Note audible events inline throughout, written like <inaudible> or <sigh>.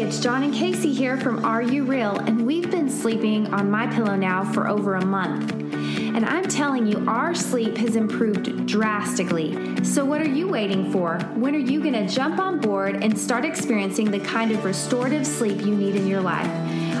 It's Jon and Casey here from Are You Real? And we've been sleeping on my pillow now for over a month. And I'm telling you, our sleep has improved drastically. So, what are you waiting for? When are you going to jump on board and start experiencing the kind of restorative sleep you need in your life?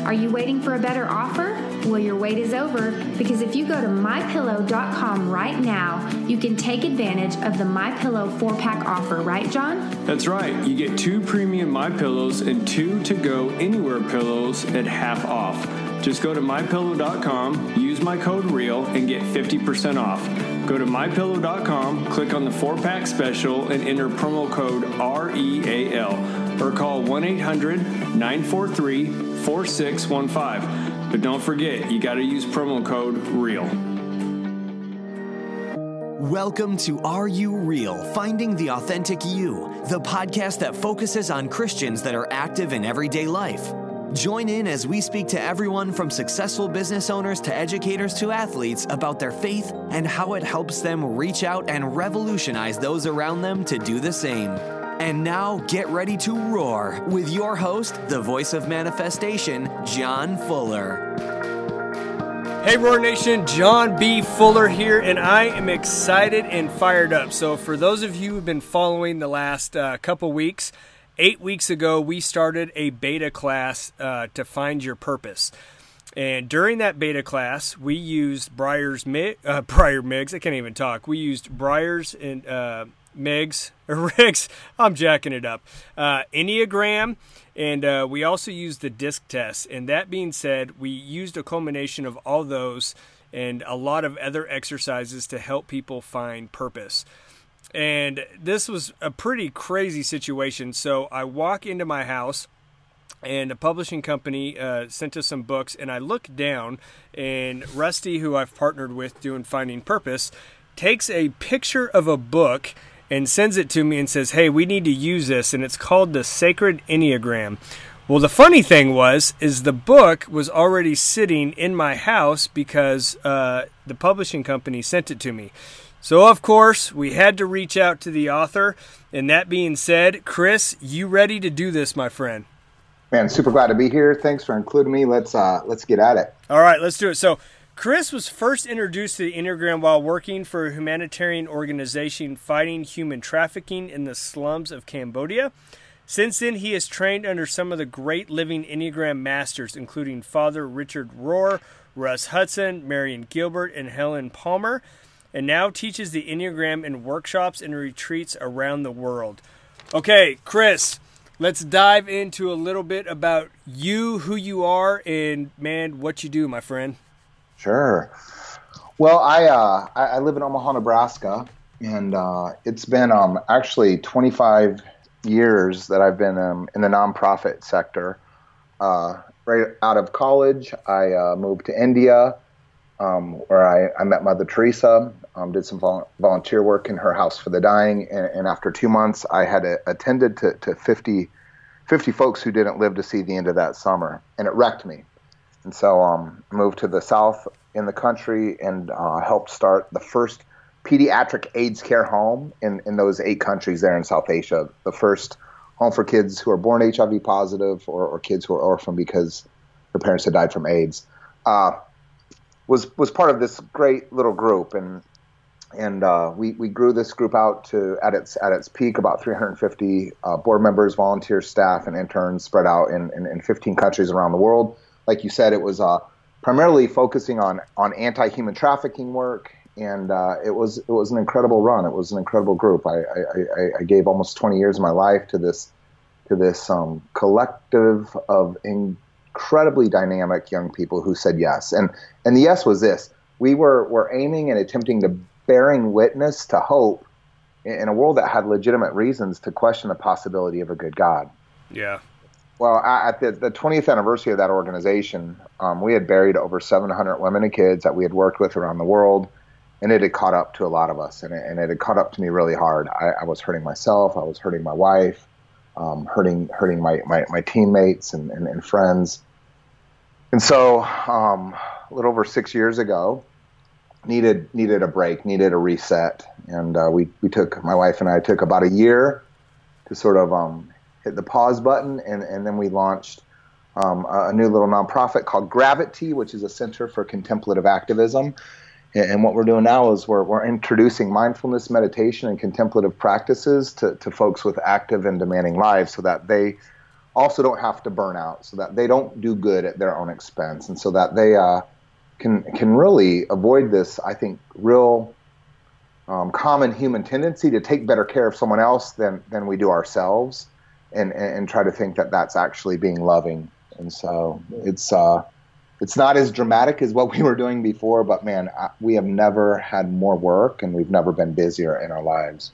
Are you waiting for a better offer? Well, your wait is over because if you go to mypillow.com right now, you can take advantage of the MyPillow 4-pack offer, right, Jon? That's right. You get two premium My Pillows and two to go anywhere pillows at half off. Just go to mypillow.com, use my code REAL and get 50% off. Go to mypillow.com, click on the 4-pack special and enter promo code REAL or call 1-800-943 4615. But don't forget, you got to use promo code REAL. Welcome to Are You Real? Finding the Authentic You, the podcast that focuses on Christians that are active in everyday life. Join in as we speak to everyone from successful business owners to educators to athletes about their faith and how it helps them reach out and revolutionize those around them to do the same. And now get ready to roar with your host, the voice of manifestation, Jon Fuller. Hey, Roar Nation, Jon B. Fuller here, and I am excited and fired up. So, for those of you who've been following the last uh, couple weeks, eight weeks ago, we started a beta class uh, to find your purpose. And during that beta class, we used Breyer's uh, <laughs> Breyer Miggs. I can't even talk. We used Breyer's and uh, Miggs, <laughs> or Riggs, I'm jacking it up. Uh, Enneagram, and uh, we also used the DISC test. And that being said, we used a culmination of all those and a lot of other exercises to help people find purpose. And this was a pretty crazy situation. So I walk into my house and a publishing company uh, sent us some books and i look down and rusty who i've partnered with doing finding purpose takes a picture of a book and sends it to me and says, "Hey, we need to use this," and it's called the Sacred Enneagram. Well, the funny thing was, is the book was already sitting in my house because uh, the publishing company sent it to me. So, of course, we had to reach out to the author. And that being said, Chris, you ready to do this, my friend? Man, super glad to be here. Thanks for including me. Let's uh, let's get at it. All right, let's do it. So, Chris was first introduced to the Enneagram while working for a humanitarian organization fighting human trafficking in the slums of Cambodia. Since then, he has trained under some of the great living Enneagram masters, including Father Richard Rohr, Russ Hudson, Marion Gilbert, and Helen Palmer, and now teaches the Enneagram in workshops and retreats around the world. Okay, Chris, let's dive into a little bit about you, who you are, and man, what you do, my friend. Sure. Well, I uh, I, live in Omaha, Nebraska, and uh, it's been um, actually 25 years that I've been um, in the nonprofit sector. Uh, right out of college, I uh, moved to India, um, where I, I, met Mother Teresa, um, did some vol- volunteer work in her house for the dying, and, and after two months, I had a, attended to, to 50, 50 folks who didn't live to see the end of that summer, and it wrecked me and so um, moved to the south in the country and uh, helped start the first pediatric AIDS care home in, in those eight countries there in South Asia. The first home for kids who are born HIV positive or, or kids who are orphaned because their parents had died from AIDS. Uh, was was part of this great little group, and and uh, we we grew this group out to at its at its peak about 350 uh, board members, volunteers, staff, and interns spread out in, in, in 15 countries around the world like you said, it was uh, primarily focusing on on anti-human trafficking work, and uh, it was it was an incredible run. It was an incredible group. I, I, I gave almost 20 years of my life to this to this um, collective of incredibly dynamic young people who said yes, and and the yes was this: we were were aiming and attempting to bearing witness to hope in a world that had legitimate reasons to question the possibility of a good God. Yeah. Well, at the, the 20th anniversary of that organization, um, we had buried over 700 women and kids that we had worked with around the world, and it had caught up to a lot of us, and it, and it had caught up to me really hard. I, I was hurting myself, I was hurting my wife, um, hurting hurting my, my, my teammates and, and, and, friends. And so, um, a little over six years ago, needed needed a break, needed a reset, and uh, we we took my wife and I took about a year to sort of um, hit the pause button, and, and then we launched um, a, new little nonprofit called Gravity, which is a center for contemplative activism. And, and what we're doing now is we're, we're introducing mindfulness, meditation, and contemplative practices to, to folks with active and demanding lives so that they also don't have to burn out, so that they don't do good at their own expense, and so that they uh, can, can really avoid this, I think, real um, common human tendency to take better care of someone else than, than we do ourselves and, and, try to think that that's actually being loving. And so it's, uh, it's not as dramatic as what we were doing before, but man, I, we have never had more work and we've never been busier in our lives.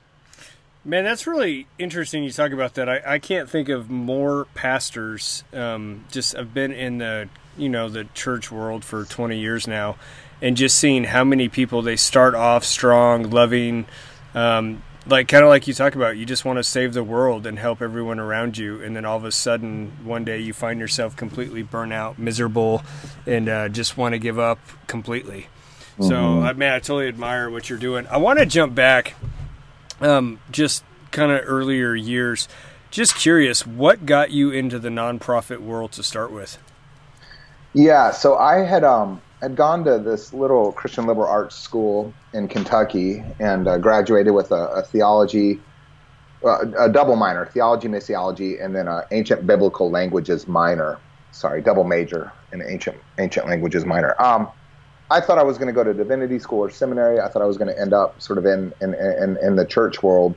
Man, that's really interesting. You talk about that. I, I can't think of more pastors. Um, just I've been in the you know the church world for 20 years now, and just seeing how many people they start off strong, loving, um, like kind of like you talk about. You just want to save the world and help everyone around you, and then all of a sudden one day you find yourself completely burnt out, miserable, and uh, just want to give up completely. Mm-hmm. So, I mean, I totally admire what you're doing. I want to jump back, um, just kind of earlier years. Just curious, what got you into the nonprofit world to start with? Yeah, so I had um had gone to this little Christian liberal arts school in Kentucky and uh, graduated with a, a theology, uh, a double minor, theology, missiology, and then an ancient biblical languages minor. Sorry, double major in ancient ancient languages minor. Um, I thought I was going to go to divinity school or seminary. I thought I was going to end up sort of in in, in, in the church world,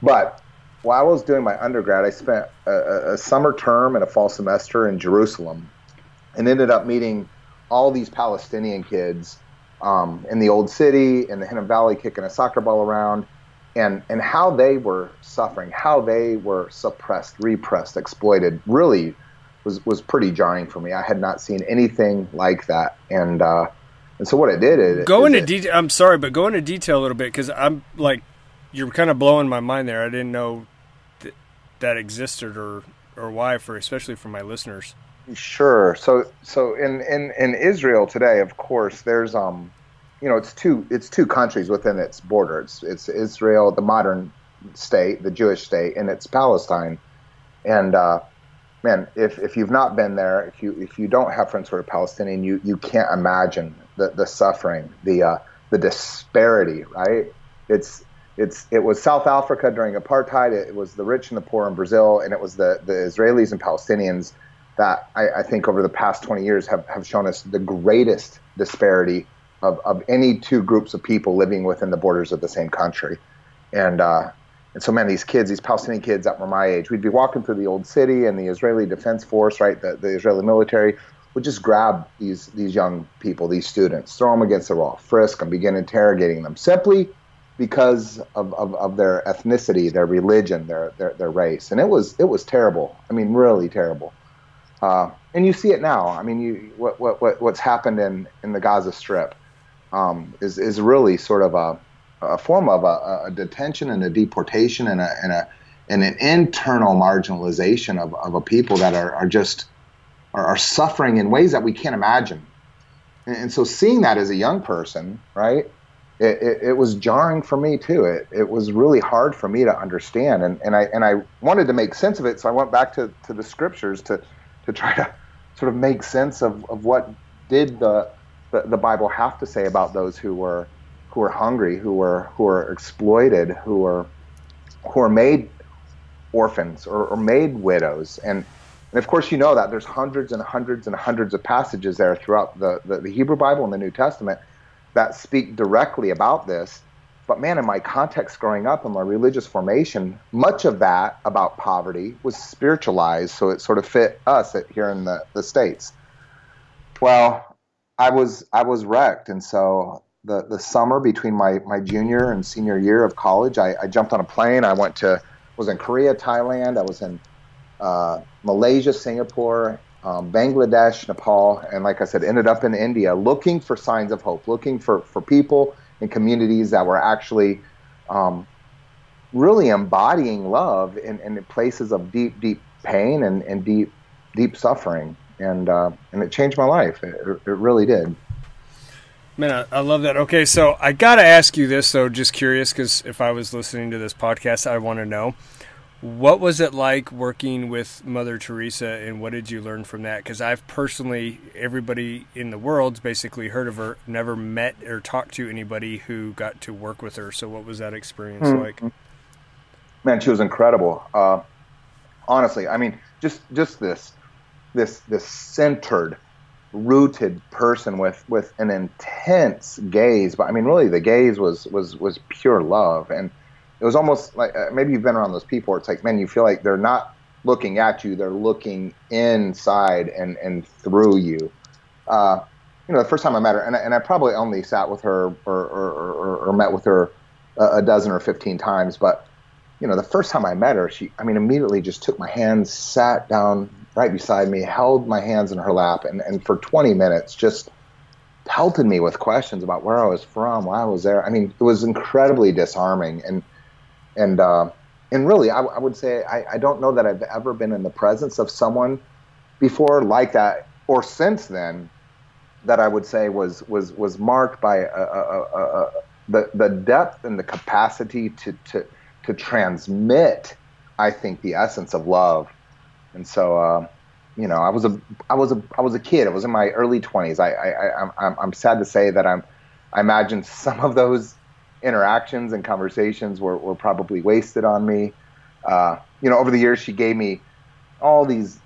but while I was doing my undergrad, I spent a, a summer term and a fall semester in Jerusalem and ended up meeting all these Palestinian kids um, in the old city, in the Hinnom Valley, kicking a soccer ball around, and and how they were suffering, how they were suppressed, repressed, exploited, really was was pretty jarring for me. I had not seen anything like that, and uh, and so what it did is go into detail. I'm sorry, but go into detail a little bit because I'm like you're kind of blowing my mind there. I didn't know that that existed or or why for especially for my listeners. Sure. So so in, in, in Israel today, of course, there's um, you know, it's two it's two countries within its border. It's it's Israel, the modern state, the Jewish state, and it's Palestine. And uh, man, if if you've not been there, if you if you don't have friends who are Palestinian, you you can't imagine the the suffering, the uh, the disparity. Right? It's it's it was South Africa during apartheid. It was the rich and the poor in Brazil, and it was the the Israelis and Palestinians that I, I, think over the past 20 years have, have shown us the greatest disparity of, of any two groups of people living within the borders of the same country. And, uh, and so, man, these kids, these Palestinian kids that were my age, we'd be walking through the old city and the Israeli Defense Force, right, the, the Israeli military, would just grab these, these young people, these students, throw them against the wall, frisk them, begin interrogating them simply because of, of, of their ethnicity, their religion, their, their, their race. And it was, it was terrible. I mean, really terrible. Uh, and you see it now. I mean, you, what, what, what, what's happened in, in the Gaza Strip um, is, is really sort of a, a form of a, a, detention and a deportation and, a, and, a, and an internal marginalization of, of a people that are, are just are, are suffering in ways that we can't imagine. And, and so seeing that as a young person, right, it, it, it, was jarring for me too. It, it was really hard for me to understand. And, and, I, and I wanted to make sense of it, so I went back to, to the scriptures to, to try to sort of make sense of, of what did the, the, the Bible have to say about those who were who were hungry, who were who were exploited, who were who were made orphans or, or made widows. And and of course, you know that there's hundreds and hundreds and hundreds of passages there throughout the, the, the, Hebrew Bible and the New Testament that speak directly about this. But man, in my context growing up in my religious formation, much of that about poverty was spiritualized, so it sort of fit us at, here in the, the states. Well, I was I was wrecked, and so the the summer between my my junior and senior year of college, I, I jumped on a plane. I went to was in Korea, Thailand. I was in uh, Malaysia, Singapore, um, Bangladesh, Nepal, and like I said, ended up in India, looking for signs of hope, looking for for people in communities that were actually um, really embodying love in, in, places of deep, deep pain and, and deep, deep suffering. And, uh, and it changed my life. It, it really did. Man, I, I, love that. Okay, so I got to ask you this, though, just curious, because if I was listening to this podcast, I want to know What was it like working with Mother Teresa, and what did you learn from that? Because I've personally, everybody in the world's basically heard of her, never met or talked to anybody who got to work with her. So, what was that experience mm-hmm. like? Man, she was incredible. Uh, honestly, I mean, just just this this this centered, rooted person with with an intense gaze. But I mean, really, the gaze was was was pure love and it was almost like uh, maybe you've been around those people. It's like, man, you feel like they're not looking at you; they're looking inside and and through you. Uh, you know, the first time I met her, and I, and I probably only sat with her or or, or, or met with her a, a dozen or fifteen times, but you know, the first time I met her, she, I mean, immediately just took my hands, sat down right beside me, held my hands in her lap, and, and for 20 minutes just pelted me with questions about where I was from, why I was there. I mean, it was incredibly disarming. And and uh, and really, I, I would say I, I, don't know that I've ever been in the presence of someone before like that, or since then, that I would say was was was marked by a, a, a, the the depth and the capacity to to to transmit. I think the essence of love, and so. Uh, you know, I was a, I was a, I was a kid. I was in my early twenties. I, I, I, I'm, I'm sad to say that I'm, I imagine some of those interactions and conversations were, were probably wasted on me. Uh, you know, over the years, she gave me all these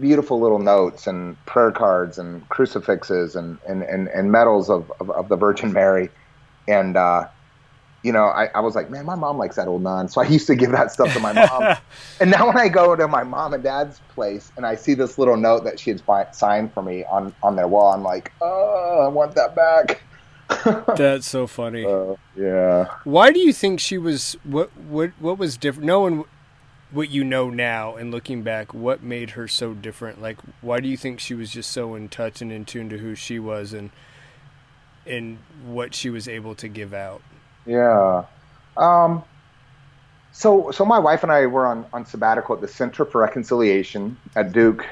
beautiful little notes and prayer cards and crucifixes and, and, and, and medals of, of, of the Virgin Mary. And, uh, you know, I, I was like, man, my mom likes that old nun. So I used to give that stuff to my mom. <laughs> and now when I go to my mom and dad's place and I see this little note that she had signed for me on, on their wall, I'm like, oh, I want that back. <laughs> That's so funny. Uh, yeah. Why do you think she was? What what what was different? Knowing what you know now and looking back, what made her so different? Like, why do you think she was just so in touch and in tune to who she was and and what she was able to give out? Yeah. Um. So so my wife and I were on on sabbatical at the Center for Reconciliation at Duke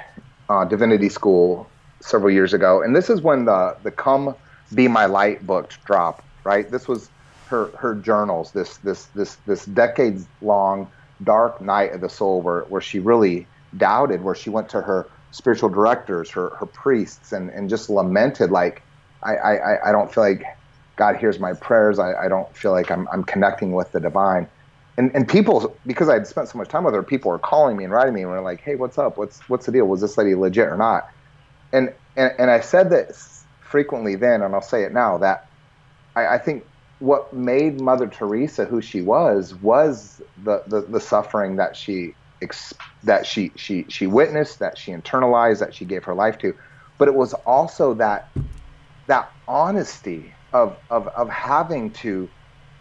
uh, Divinity School several years ago, and this is when the the come be My Light book drop, right? This was her her journals, this this this this decades long dark night of the soul where, where she really doubted, where she went to her spiritual directors, her her priests, and, and just lamented like I, I, I don't feel like God hears my prayers. I, I don't feel like I'm I'm connecting with the divine. And and people because I had spent so much time with her, people were calling me and writing me and were like, Hey, what's up? What's what's the deal? Was this lady legit or not? And and, and I said this frequently then, and I'll say it now, that I, I think what made Mother Teresa who she was was the, the, the suffering that she that she she she witnessed, that she internalized, that she gave her life to, but it was also that that honesty of of of having to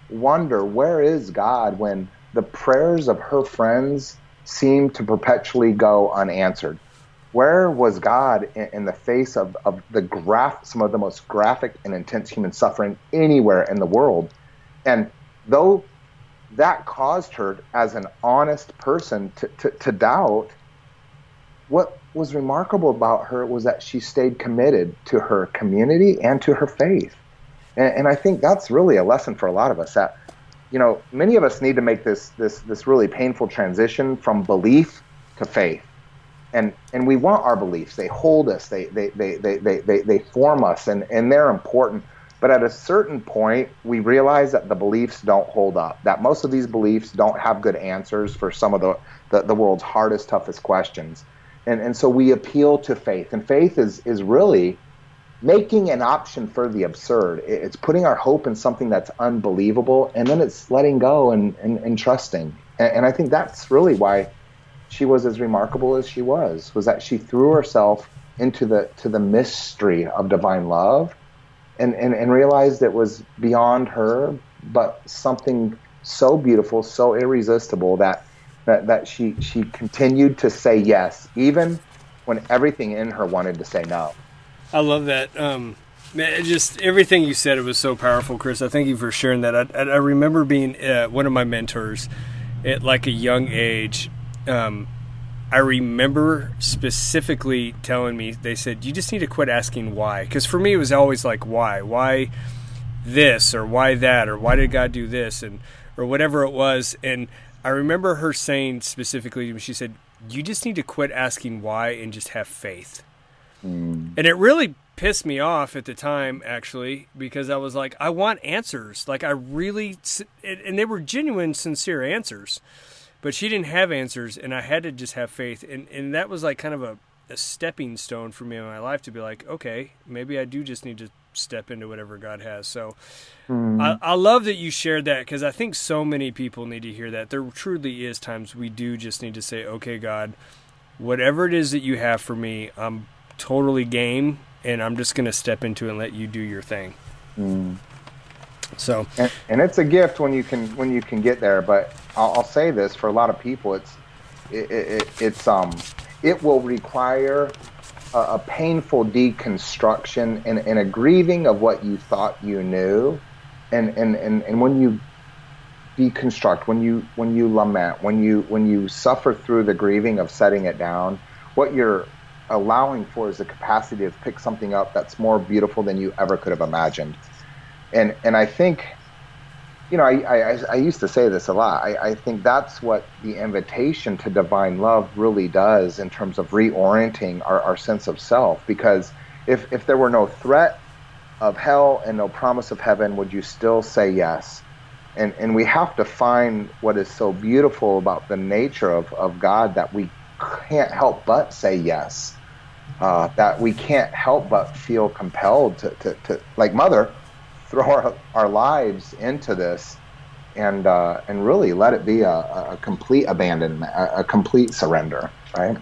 wonder where is God when the prayers of her friends seem to perpetually go unanswered where was God in, in, the face of, of the graph, some of the most graphic and intense human suffering anywhere in the world? And though that caused her, as an honest person, to, to, to doubt, what was remarkable about her was that she stayed committed to her community and to her faith. And, and I think that's really a lesson for a lot of us that, you know, many of us need to make this, this, this really painful transition from belief to faith and and we want our beliefs. They hold us. They they they they they, they, they form us and and they're important. But at a certain point we realize that the beliefs don't hold up that most of these beliefs don't have good answers for some of the the, the world's hardest toughest questions. And and so we appeal to faith and faith is is really making an option for the absurd. It's putting our hope in something that's unbelievable and then it's letting go and and, and trusting. And, and i think that's really why she was as remarkable as she was was that she threw herself into the to the mystery of divine love and, and, and realized it was beyond her but something so beautiful so irresistible that that, that she she continued to say yes even when everything in her wanted to say no i love that um Man, just everything you said, it was so powerful, Chris. I thank you for sharing that. I, I remember being uh, one of my mentors at like a young age um, I remember specifically telling me they said you just need to quit asking why because for me it was always like why why this or why that or why did God do this and or whatever it was and I remember her saying specifically, she said, "You just need to quit asking why and just have faith." Mm. And it really pissed me off at the time, actually, because I was like, I want answers. Like I really, and they were genuine, sincere answers. But she didn't have answers, and I had to just have faith, and and that was like kind of a a stepping stone for me in my life to be like, okay, maybe I do just need to step into whatever God has. So mm. I, I, love that you shared that because I think so many people need to hear that. There truly is times we do just need to say, okay, God, whatever it is that you have for me, I'm totally game and I'm just going to step into it and let you do your thing. Mm. So, and, and, it's a gift when you can when you can get there. But I'll, I'll say this for a lot of people, it's it, it, it's um it will require a, a painful deconstruction and, and, a grieving of what you thought you knew. And, and, and, and when you deconstruct, when you when you lament, when you when you suffer through the grieving of setting it down, what you're allowing for is the capacity to pick something up that's more beautiful than you ever could have imagined. And and I think you know, I, I, I, used to say this a lot. I, I think that's what the invitation to divine love really does in terms of reorienting our, our sense of self. Because if, if there were no threat of hell and no promise of heaven, would you still say yes? And, and we have to find what is so beautiful about the nature of, of God that we can't help but say yes. Uh, that we can't help but feel compelled to, to, to like Mother, throw our, our lives into this and uh, and really let it be a, a complete abandonment, a, a, complete surrender, right?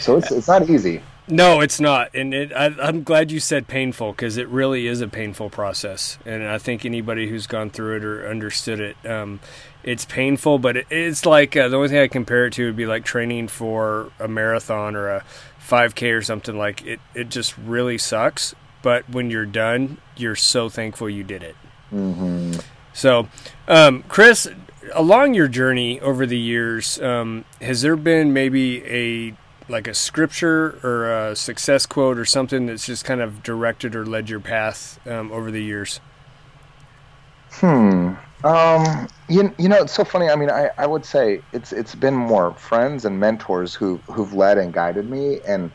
So it's it's not easy. No, it's not, and it, I, am glad you said painful because it really is a painful process, and I think anybody who's gone through it or understood it, um, it's painful. But it, it's like uh, the only thing I compare it to would be like training for a marathon or a 5K or something. Like it, it just really sucks, but when you're done, you're so thankful you did it. Mm-hmm. So, um, Chris, along your journey over the years, um, has there been maybe a like a scripture or a success quote or something that's just kind of directed or led your path um, over the years? Hmm. Um, you, you know, it's so funny. I mean, I, I would say it's it's been more friends and mentors who who've led and guided me. And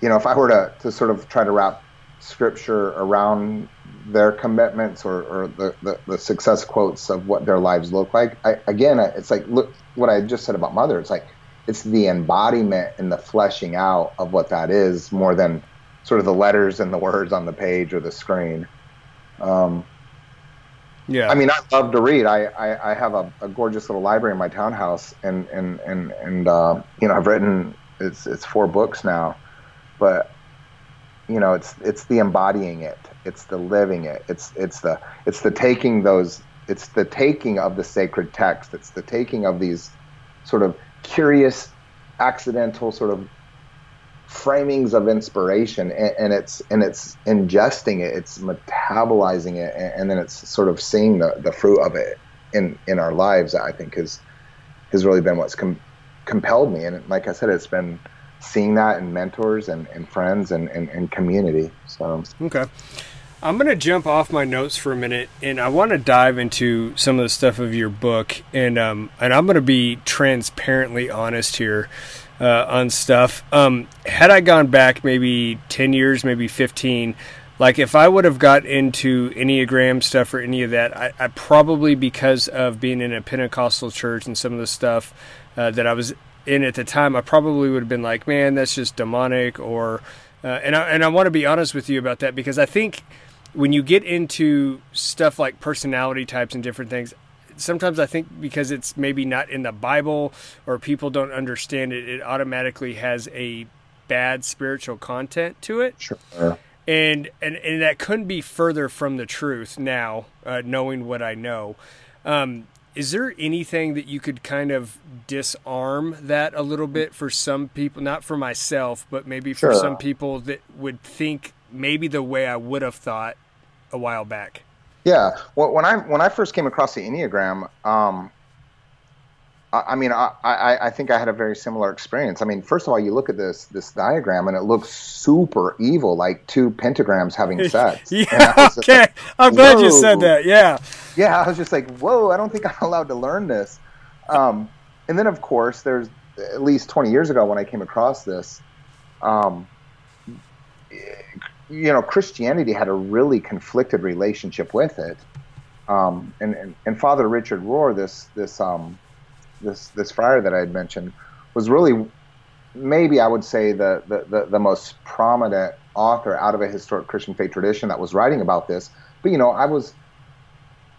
you know, if I were to to sort of try to wrap scripture around their commitments or, or the, the, the, success quotes of what their lives look like. I, again, it's like look what I just said about mother. It's like it's the embodiment and the fleshing out of what that is more than sort of the letters and the words on the page or the screen. Um, yeah. I mean, I love to read. I, I, I have a, a, gorgeous little library in my townhouse, and and and and uh, you know, I've written it's it's four books now, but you know it's it's the embodying it. It's the living it. It's it's the it's the taking those it's the taking of the sacred text. It's the taking of these sort of curious accidental sort of framings of inspiration and, and it's and it's ingesting it it's metabolizing it and, and, then it's sort of seeing the, the fruit of it in in our lives i think has has really been what's com- compelled me. And like i said it's been seeing that in mentors and, and friends and, and, and community. So okay. I'm going to jump off my notes for a minute, and I want to dive into some of the stuff of your book, and um, and I'm going to be transparently honest here uh, on stuff. Um, had I gone back maybe ten years, maybe fifteen, like if I would have got into Enneagram stuff or any of that, I, I probably because of being in a Pentecostal church and some of the stuff uh, that I was in at the time, I probably would have been like, man, that's just demonic. Or, uh, and I, and I want to be honest with you about that because I think when you get into stuff like personality types and different things, sometimes I think because it's maybe not in the Bible or people don't understand it, it automatically has a bad spiritual content to it. Sure. And, and and that couldn't be further from the truth now, uh, knowing what I know. Um, is there anything that you could kind of disarm that a little bit for some people not for myself but maybe for sure. some people that would think maybe the way i would have thought a while back yeah well when i when i first came across the enneagram um, I mean, I, I, I, think I had a very similar experience. I mean, first of all, you look at this this diagram and it looks super evil, like two pentagrams having <laughs> sex. yeah, okay. Like, I'm glad you said that. Yeah. Yeah, I was just like, whoa, I don't think I'm allowed to learn this. Um, and then of course there's at least 20 years ago when I came across this, um, you know, Christianity had a really conflicted relationship with it. Um, and, and, and, Father Richard Rohr, this this um, this this friar that I had mentioned, was really maybe I would say the, the, the, the, most prominent author out of a historic Christian faith tradition that was writing about this. But you know, I was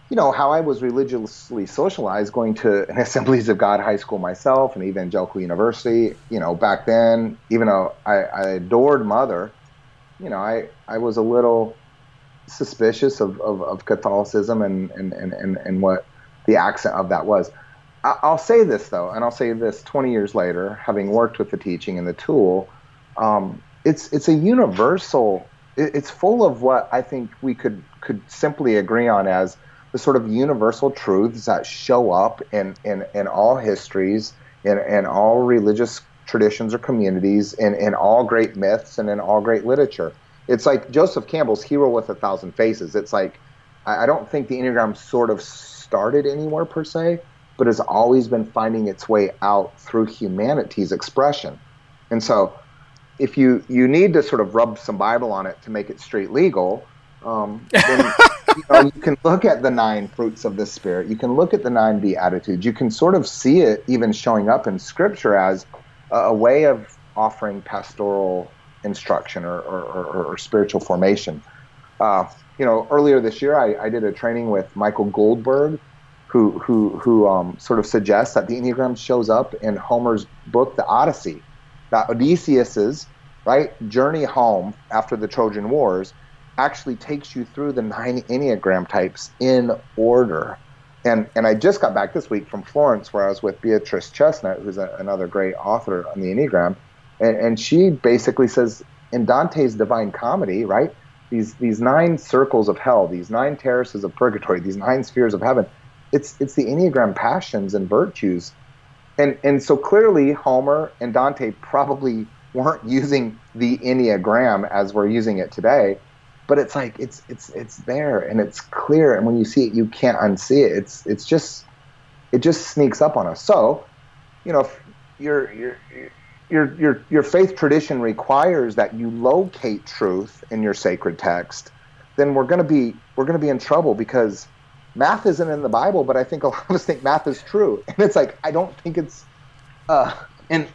you know, how I was religiously socialized going to an <laughs> Assemblies of God high school myself and evangelical university, you know, back then, even though I, I adored Mother, you know, I, I was a little suspicious of, of, of Catholicism and, and, and, and, and what the accent of that was. I'll say this though, and I'll say this 20 years later, having worked with the teaching and the tool, um, it's it's a universal. It's full of what I think we could could simply agree on as the sort of universal truths that show up in, in, in all histories, in, in all religious traditions or communities, in, in all great myths and in all great literature. It's like Joseph Campbell's Hero with a Thousand Faces. It's like, I, I don't think the Enneagram sort of started anywhere per se, but has always been finding its way out through humanity's expression. And so, if you, you need to sort of rub some Bible on it to make it straight legal, um, then <laughs> you, know, you can look at the nine fruits of the spirit. You can look at the nine beatitudes. You can sort of see it even showing up in scripture as a, a way of offering pastoral instruction or, or, or, or spiritual formation. Uh, you know, earlier this year, I, I, did a training with Michael Goldberg, who who who um, sort of suggests that the Enneagram shows up in Homer's book, The Odyssey, that Odysseus's right journey home after the Trojan Wars actually takes you through the nine Enneagram types in order. And, and I just got back this week from Florence where I was with Beatrice Chestnut, who's a, another great author on the Enneagram. And, and she basically says in Dante's Divine Comedy, right? These, these nine circles of hell, these nine terraces of purgatory, these nine spheres of heaven, it's, it's the Enneagram passions and virtues. And, and so clearly Homer and Dante probably weren't using the Enneagram as we're using it today but it's like it's it's it's there and it's clear. And when you see it you can't unsee it. It's it's just it just sneaks up on us. So you know your your your your your faith tradition requires that you locate truth in your sacred text then we're going to be we're going to be in trouble because math isn't in the bible but i think a lot of us think math is true <laughs> and it's like i don't think it's uh and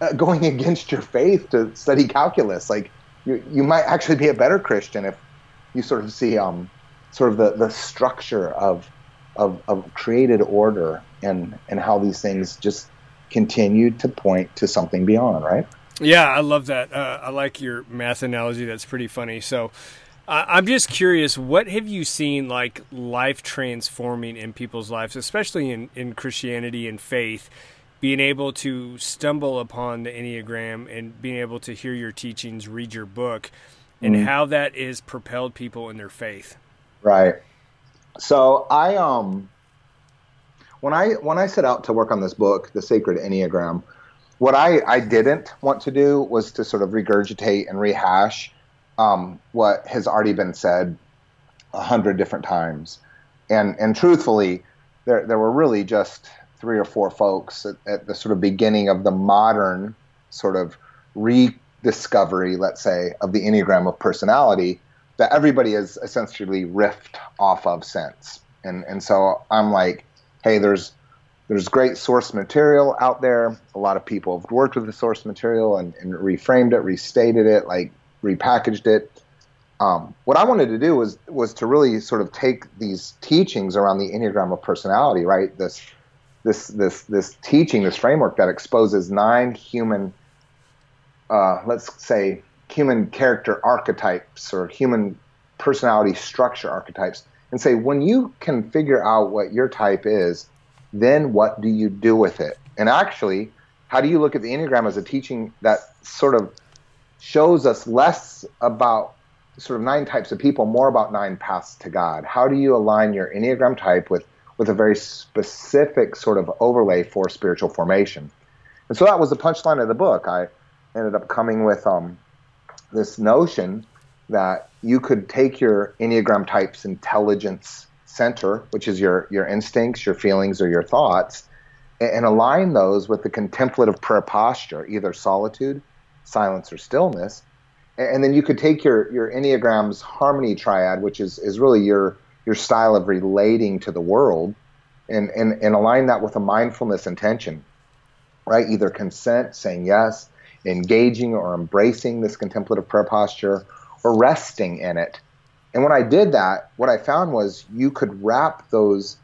uh, going against your faith to study calculus like you, you might actually be a better Christian if you sort of see um, sort of the, the structure of, of, of created order and, and how these things just continue to point to something beyond, right? Yeah, I love that. Uh, I like your math analogy. That's pretty funny. So, uh, I'm just curious, what have you seen like life transforming in people's lives, especially in, in Christianity and faith? being able to stumble upon the Enneagram and being able to hear your teachings, read your book, and mm how that is propelled people in their faith. Right. So I um when I when I set out to work on this book, The Sacred Enneagram, what I, I didn't want to do was to sort of regurgitate and rehash um, what has already been said a hundred different times. And and truthfully, there there were really just three or four folks at, at the sort of beginning of the modern sort of rediscovery, let's say, of the Enneagram of personality that everybody has essentially riffed off of since. And and so I'm like, hey, there's there's great source material out there. A lot of people have worked with the source material and, and reframed it, restated it, like repackaged it. Um, what I wanted to do was was to really sort of take these teachings around the Enneagram of personality, right? This this this this teaching, this framework that exposes nine human, uh, let's say, human character archetypes or human personality structure archetypes, and say when you can figure out what your type is, then what do you do with it? And actually, how do you look at the enneagram as a teaching that sort of shows us less about sort of nine types of people, more about nine paths to God? How do you align your enneagram type with with a very specific sort of overlay for spiritual formation. And so that was the punchline of the book. I ended up coming with um, this notion that you could take your Enneagram type's intelligence center, which is your, your instincts, your feelings, or your thoughts, and, align those with the contemplative prayer posture, either solitude, silence, or stillness. And, then you could take your, your Enneagram's harmony triad, which is, is really your, your style of relating to the world, and, and, and align that with a mindfulness intention, right? Either consent, saying yes, engaging or embracing this contemplative prayer posture, or resting in it. And when I did that, what I found was you could wrap those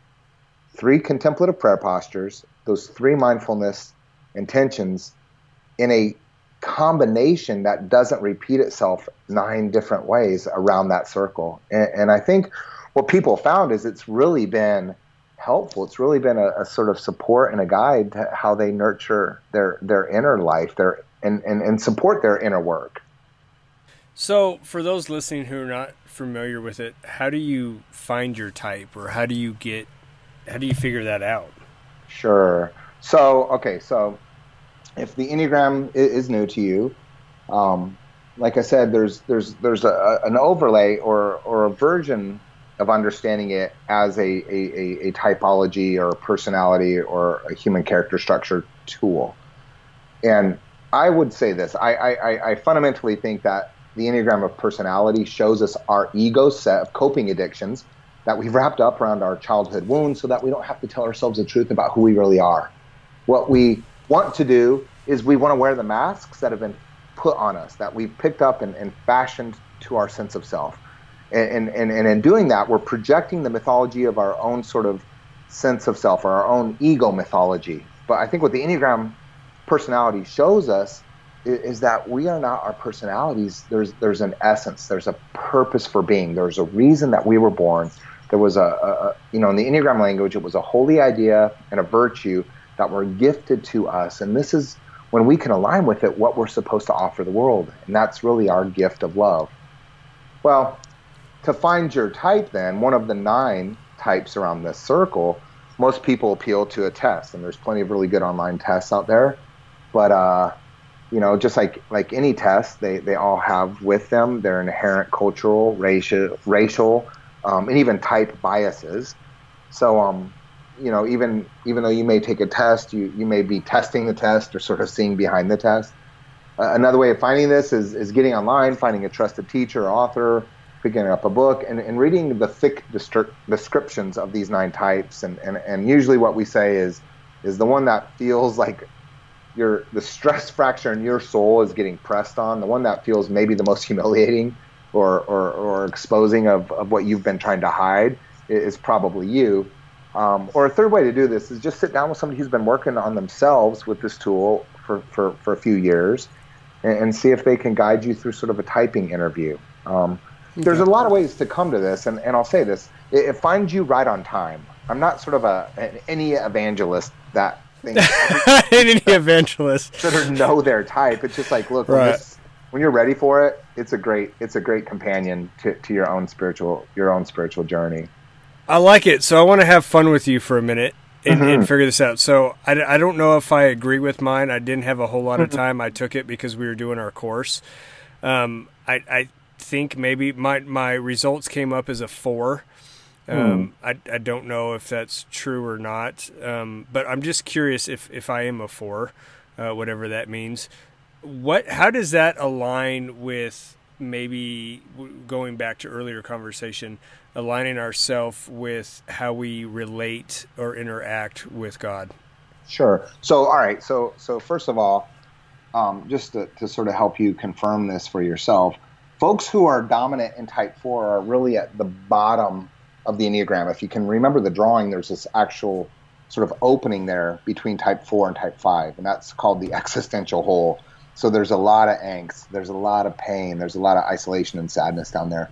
three contemplative prayer postures, those three mindfulness intentions, in a combination that doesn't repeat itself nine different ways around that circle. And, and I think what people found is it's really been helpful. It's really been a, a, sort of support and a guide to how they nurture their their inner life, their and, and, and support their inner work. So, for those listening who are not familiar with it, how do you find your type, or how do you get, how do you figure that out? Sure. So, okay, so if the Enneagram is new to you, um, like I said, there's there's there's a, an overlay or or a version of understanding it as a, a, a, typology or a personality or a human character structure tool. And I would say this I, I, I fundamentally think that the Enneagram of personality shows us our ego set of coping addictions that we've wrapped up around our childhood wounds so that we don't have to tell ourselves the truth about who we really are. What we want to do is we want to wear the masks that have been put on us, that we've picked up and, and fashioned to our sense of self. And, and, and in doing that, we're projecting the mythology of our own sort of sense of self or our own ego mythology. But I think what the Enneagram personality shows us is that we are not our personalities. There's there's an essence. There's a purpose for being. There's a reason that we were born. There was a, a, you know in the Enneagram language, it was a holy idea and a virtue that were gifted to us, and this is when we can align with it what we're supposed to offer the world, and that's really our gift of love. Well, to find your type, then one of the nine types around this circle, most people appeal to a test, and there's plenty of really good online tests out there, but uh, you know, just like like any test, they they all have with them their inherent cultural, racial, racial, um, and even type biases. So, um, you know, even even though you may take a test, you you may be testing the test or sort of seeing behind the test. Uh, another way of finding this is is getting online, finding a trusted teacher, or author, picking up a book, and, and reading the thick descriptions of these nine types. And, and and usually, what we say is is the one that feels like your the stress fracture in your soul is getting pressed on, the one that feels maybe the most humiliating or or, or exposing of, of what you've been trying to hide is probably you. Um, or a third way to do this is just sit down with somebody who's been working on themselves with this tool for, for, for a few years and, and see if they can guide you through sort of a typing interview. Um, okay. There's a lot of ways to come to this, and, and I'll say this it, it finds you right on time. I'm not sort of a, an, any evangelist that think <laughs> any evangelist sort of know their type. It's just like, look, right. when, this, when, you're ready for it, it's a great it's a great companion to, to your own spiritual your own spiritual journey. I like it. So I want to have fun with you for a minute and, mm-hmm. and figure this out. So I, I don't know if I agree with mine. I didn't have a whole lot of mm-hmm. time. I took it because we were doing our course. Um, I, I think maybe my my results came up as a four. Um, hmm. I, I don't know if that's true or not, um, but I'm just curious if, if I am a four, uh, whatever that means. What how does that align with maybe going back to earlier conversation, aligning ourselves with how we relate or interact with God? Sure. So all right. So so first of all, um, just to, to sort of help you confirm this for yourself, folks who are dominant in type four are really at the bottom of the Enneagram. If you can remember the drawing, there's this actual sort of opening there between type 4 and type 5, and that's called the <laughs> existential hole. So there's a lot of angst, there's a lot of pain, there's a lot of isolation and sadness down there.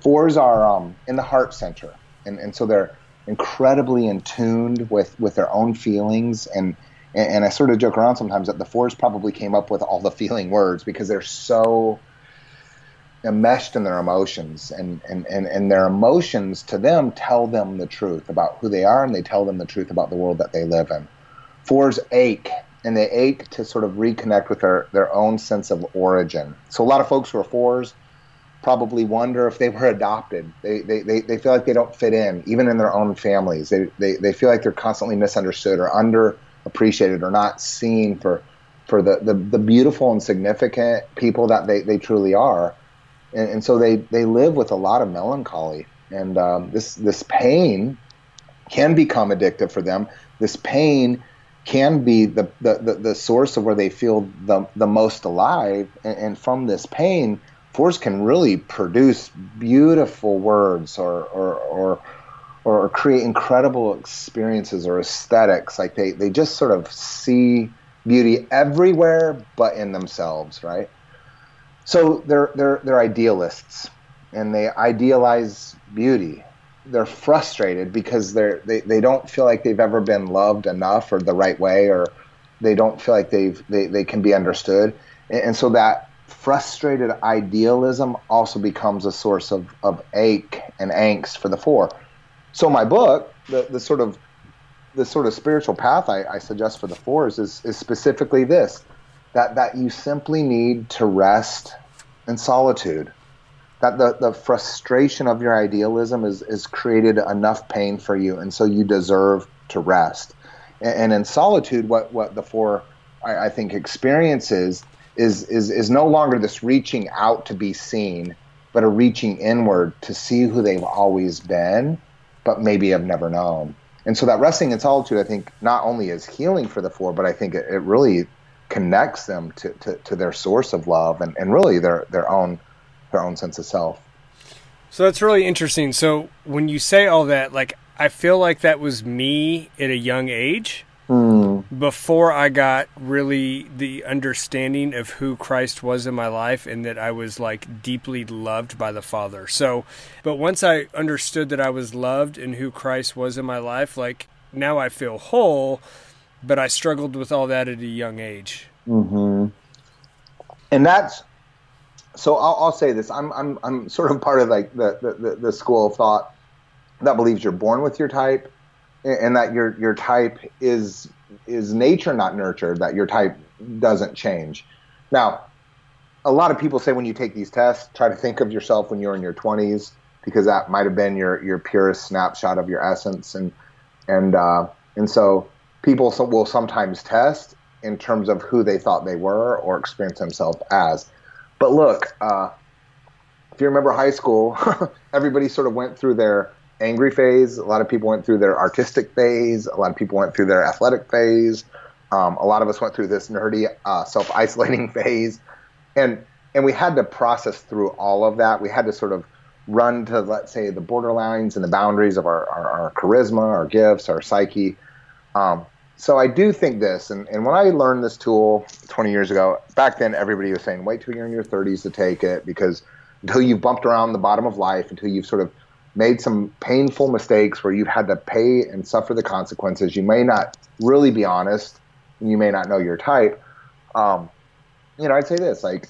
Fours are um, in the heart center, and, and so they're incredibly in tuned with, with their own feelings. And, and I sort of joke around sometimes that the fours probably came up with all the feeling words because they're so enmeshed in their emotions. And, and, and, and their emotions to them tell them the truth about who they are and they tell them the truth about the world that they live in. Fours ache and they ache to sort of reconnect with their, their own sense of origin so a lot of folks who are fours probably wonder if they were adopted they, they, they, they feel like they don't fit in even in their own families they, they, they feel like they're constantly misunderstood or underappreciated or not seen for for the, the, the beautiful and significant people that they, they truly are. And, and so they, they live with a lot of melancholy. And um, this, this pain can become addictive for them. This pain can be the, the, the, the source of where they feel the, the most alive. And, and from this pain, force can really produce beautiful words or, or, or, or create incredible experiences or aesthetics. Like they, they just sort of see beauty everywhere but in themselves, right? So they're they're they're idealists and they idealize beauty. They're frustrated because they're they, they don't feel like they've ever been loved enough or the right way or they don't feel like they've they, they can be understood. And, and so that frustrated idealism also becomes a source of, of ache and angst for the four. So my book, the, the sort of the sort of spiritual path I, I suggest for the fours is, is specifically this that, that you simply need to rest in solitude. That the, the frustration of your idealism is, is created enough pain for you, and so you deserve to rest. And, and in solitude, what, what the four, I, I think, experiences is, is, is no longer this reaching out to be seen, but a reaching inward to see who they've always been, but maybe have never known. And so that resting in solitude, I think, not only is healing for the four, but I think it, it really connects them to, to, to, their source of love and, and really their, their own their own sense of self. So that's really interesting. So when you say all that, like I feel like that was me at a young age. Mm. Before I got really the understanding of who Christ was in my life and that I was like deeply loved by the Father. So, but once I understood that I was loved and who Christ was in my life, like now I feel whole, but I struggled with all that at a young age. Mm-hmm. And that's so. I'll, I'll, say this: I'm I'm I'm sort of part of like the, the the school of thought that believes you're born with your type and that your your type is is nature not nurture. that your type doesn't change now a lot of people say when you take these tests try to think of yourself when you're in your 20s because that might have been your your purest snapshot of your essence and and uh, and so people will sometimes test in terms of who they thought they were or experience themselves as but look uh, if you remember high school <laughs> everybody sort of went through their angry phase. A lot of people went through their artistic phase. A lot of people went through their athletic phase. Um, a lot of us went through this nerdy, uh, self-isolating <laughs> phase, and and we had to process through all of that. We had to sort of run to let's say the borderlines and the boundaries of our, our, our charisma, our gifts, our psyche. Um, so I do think this, and, and when I learned this tool 20 years ago, back then everybody was saying, wait till you're in your 30s to take it because until you've bumped around the bottom of life, until you've sort of made some painful mistakes where you've had to pay and suffer the consequences. You may not really be honest, and you may not know your type. Um, you know, I'd say this: like,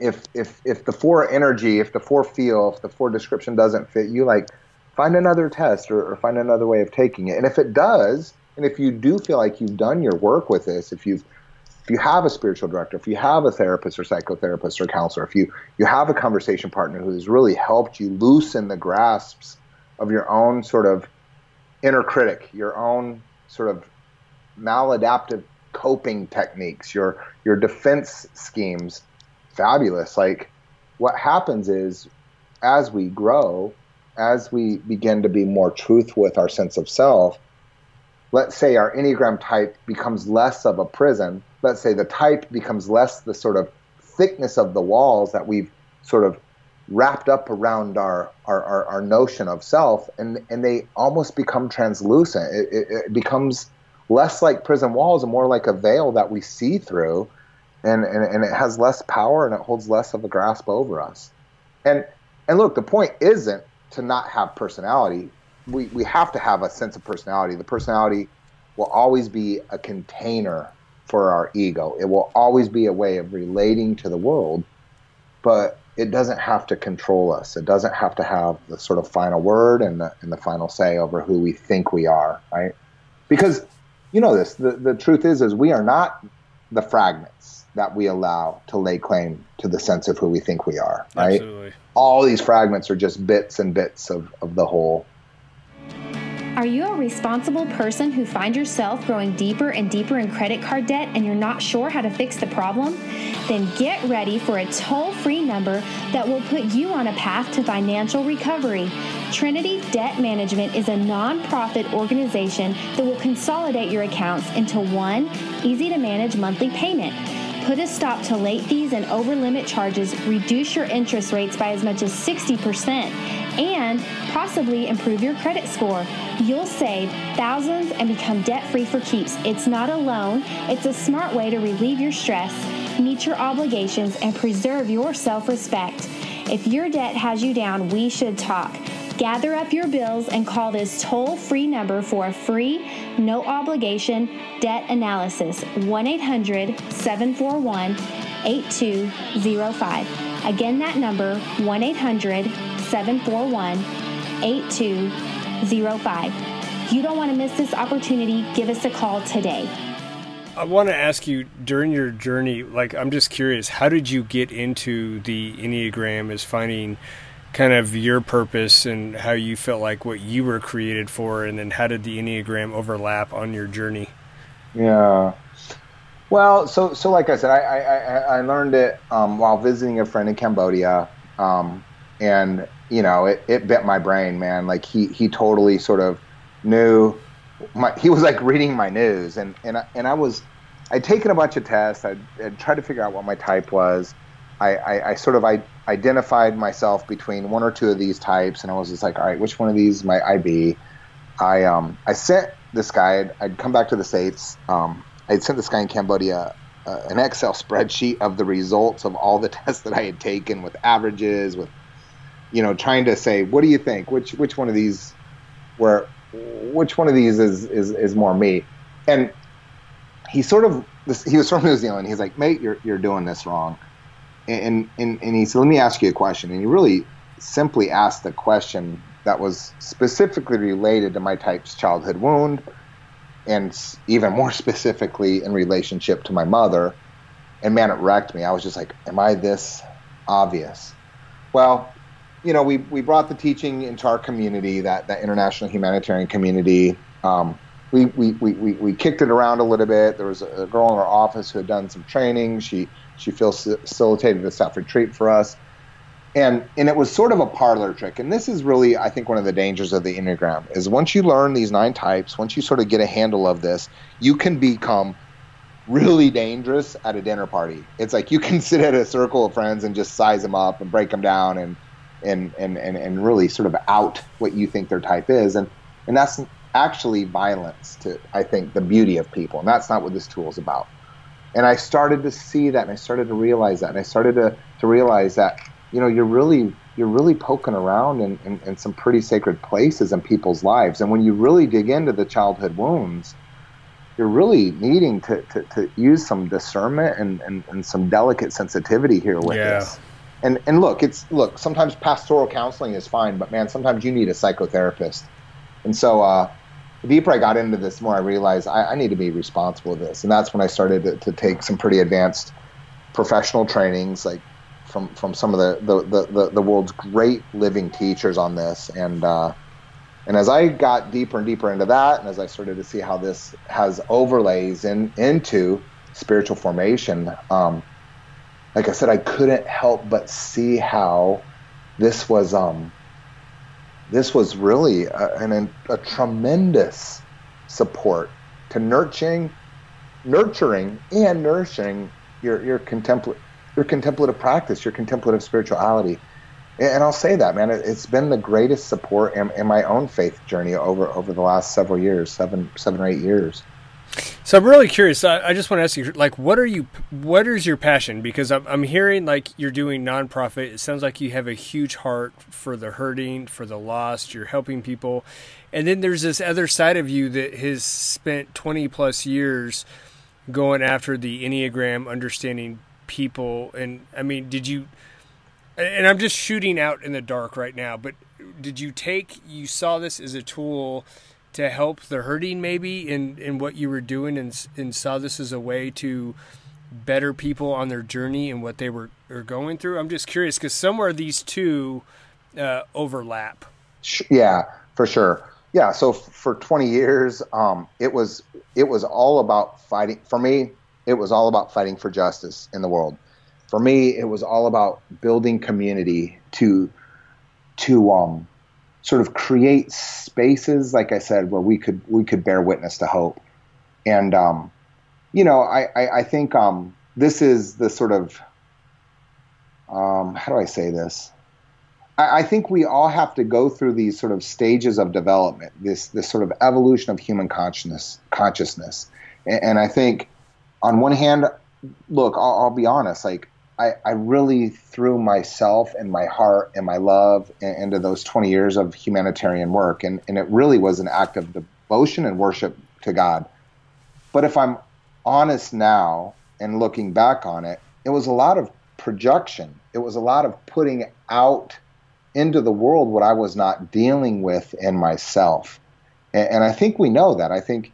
if if if the four energy, if the four feel, if the four description doesn't fit you, like, find another test or, or find another way of taking it. And if it does, and if you do feel like you've done your work with this, if you've if you have a spiritual director, if you have a therapist or psychotherapist or counselor, if you, you have a conversation partner who has really helped you loosen the grasps of your own sort of inner critic, your own sort of maladaptive coping techniques, your your defense schemes, fabulous. Like what happens is as we grow, as we begin to be more truthful with our sense of self, let's say our Enneagram type becomes less of a prison let's say the type becomes less the sort of thickness of the walls that we've sort of wrapped up around our, our, our, our notion of self and, and they almost become translucent. It, it, it, becomes less like prison walls and more like a veil that we see through and, and, and it has less power and it holds less of a grasp over us. And, and look, the point isn't to not have personality. We, we have to have a sense of personality. The personality will always be a container for our ego. It will always be a way of relating to the world, but it doesn't have to control us. It doesn't have to have the sort of final word and the, and the final say over who we think we are, right? Because you know this, the, the truth is is we are not the fragments that we allow to lay claim to the sense of who we think we are, right? Absolutely. All these fragments are just bits and bits of, of the whole. Are you a responsible person who finds yourself growing deeper and deeper in credit card debt and you're not sure how to fix the problem? Then get ready for a toll free number that will put you on a path to financial recovery. Trinity Debt Management is a nonprofit organization that will consolidate your accounts into one easy to manage monthly payment put a stop to late fees and over limit charges, reduce your interest rates by as much as 60%, and possibly improve your credit score. You'll save thousands and become debt free for keeps. It's not a loan, it's a smart way to relieve your stress, meet your obligations, and preserve your self respect. If your debt has you down, we should talk. Gather up your bills and call this toll free number for a free, no obligation debt analysis 1 800 741 8205. Again, that number 1 800 741 8205. You don't want to miss this opportunity. Give us a call today. I want to ask you during your journey, like, I'm just curious, how did you get into the Enneagram as finding kind of your purpose and how you felt like what you were created for, and then how did the Enneagram overlap on your journey? Yeah. Well, so so like I said, I I, I learned it um, while visiting a friend in Cambodia, um, and you know it, it bit my brain, man. Like he he totally sort of knew my he was like reading my news, and and I, and I was I'd taken a bunch of tests. I'd, I'd tried to figure out what my type was. I, I, I sort of I identified myself between one or two of these types, and I was just like, all right, which one of these might I be? I um I sent this guy. I'd, I'd come back to the states. Um, I'd sent this guy in Cambodia uh, an Excel <laughs> spreadsheet of the results of all the tests that I had taken with averages, with you know, trying to say, what do you think? Which which one of these were which one of these is is, is more me? And he sort of he was from New Zealand. He's like, mate, you're you're doing this wrong and, and, and he said, let me ask you a question. And he really simply asked a question that was specifically related to my type's childhood wound and even more <laughs> specifically in relationship to my mother. And man, it wrecked me. I was just like, am I this obvious? Well, you know, we, we brought the teaching into our community, that, that international humanitarian community. Um, we, we, we, we, kicked it around a little bit. There was a girl in our office who had done some training. She she feels facilitated a self retreat for us. And, and it was sort of a parlor trick. And this is really, I think, one of the dangers of the Enneagram is once you learn these nine types, once you sort of get a handle of this, you can become really dangerous at a dinner party. It's like you can <laughs> sit at a circle of friends and just size them up and break them down and, and, and, and, and really sort of out what you think their type is. And, and that's actually violence to, I think, the beauty of people. And that's not what this tool is about. And I started to see that, and I started to realize that, and I started to, to realize that, you know, you're really you're really poking around in, in, in some pretty sacred places in people's lives. And when you really dig into the childhood wounds, you're really needing to, to, to use some discernment and, and, and some delicate sensitivity here with yeah. this. And and look, it's look, sometimes pastoral counseling is fine, but man, sometimes you need a psychotherapist. And so uh, the deeper I got into this, the more I realized I, I need to be responsible with this, and that's when I started to, to, take some pretty advanced professional trainings, like from from some of the the, the, the world's great living teachers on this, and uh, and as I got deeper and deeper into that, and as I started to see how this has overlays in into spiritual formation, um, like I said, I couldn't help but see how this was um, this was really a, an, a tremendous support to nurturing, nurturing and nourishing your your contemplative your contemplative practice, your contemplative spirituality. And I'll say that, man, it's been the greatest support in, in my own faith journey over over the last several years, seven seven or eight years. So I'm really curious. I, I, just want to ask you, like, what are you? What is your passion? Because I'm, I'm hearing like you're doing nonprofit. It sounds like you have a huge heart for the hurting, for the lost. You're helping people, and then there's this other side of you that has spent 20 plus years going after the enneagram, understanding people. And I mean, did you? And I'm just shooting out in the dark right now. But did you take? You saw this as a tool to help the hurting maybe in, in what you were doing and, and saw this as a way to better people on their journey and what they were, were going through? I'm just curious because somewhere these two uh, overlap. Yeah, for sure. yeah, so f- for 20 years, um, it was it was all about fighting. For me, it was all about fighting for justice in the world. For me, it was all about building community to to um, sort of create spaces, like I said, where we could we could bear witness to hope. And um, you know, I I, I think um, this is the sort of um, how do I say this? I, I think we all have to go through these sort of stages of development, this this sort of evolution of human consciousness. Consciousness, and, and I think, on one hand, look, I'll, I'll be honest, like I, I, really threw myself and my heart and my love into those 20 years of humanitarian work. And, and it really was an act of devotion and worship to God. But if I'm honest now and looking back on it, it was a lot of projection. It was a lot of putting out into the world what I was not dealing with in myself. And, and I think we know that. I think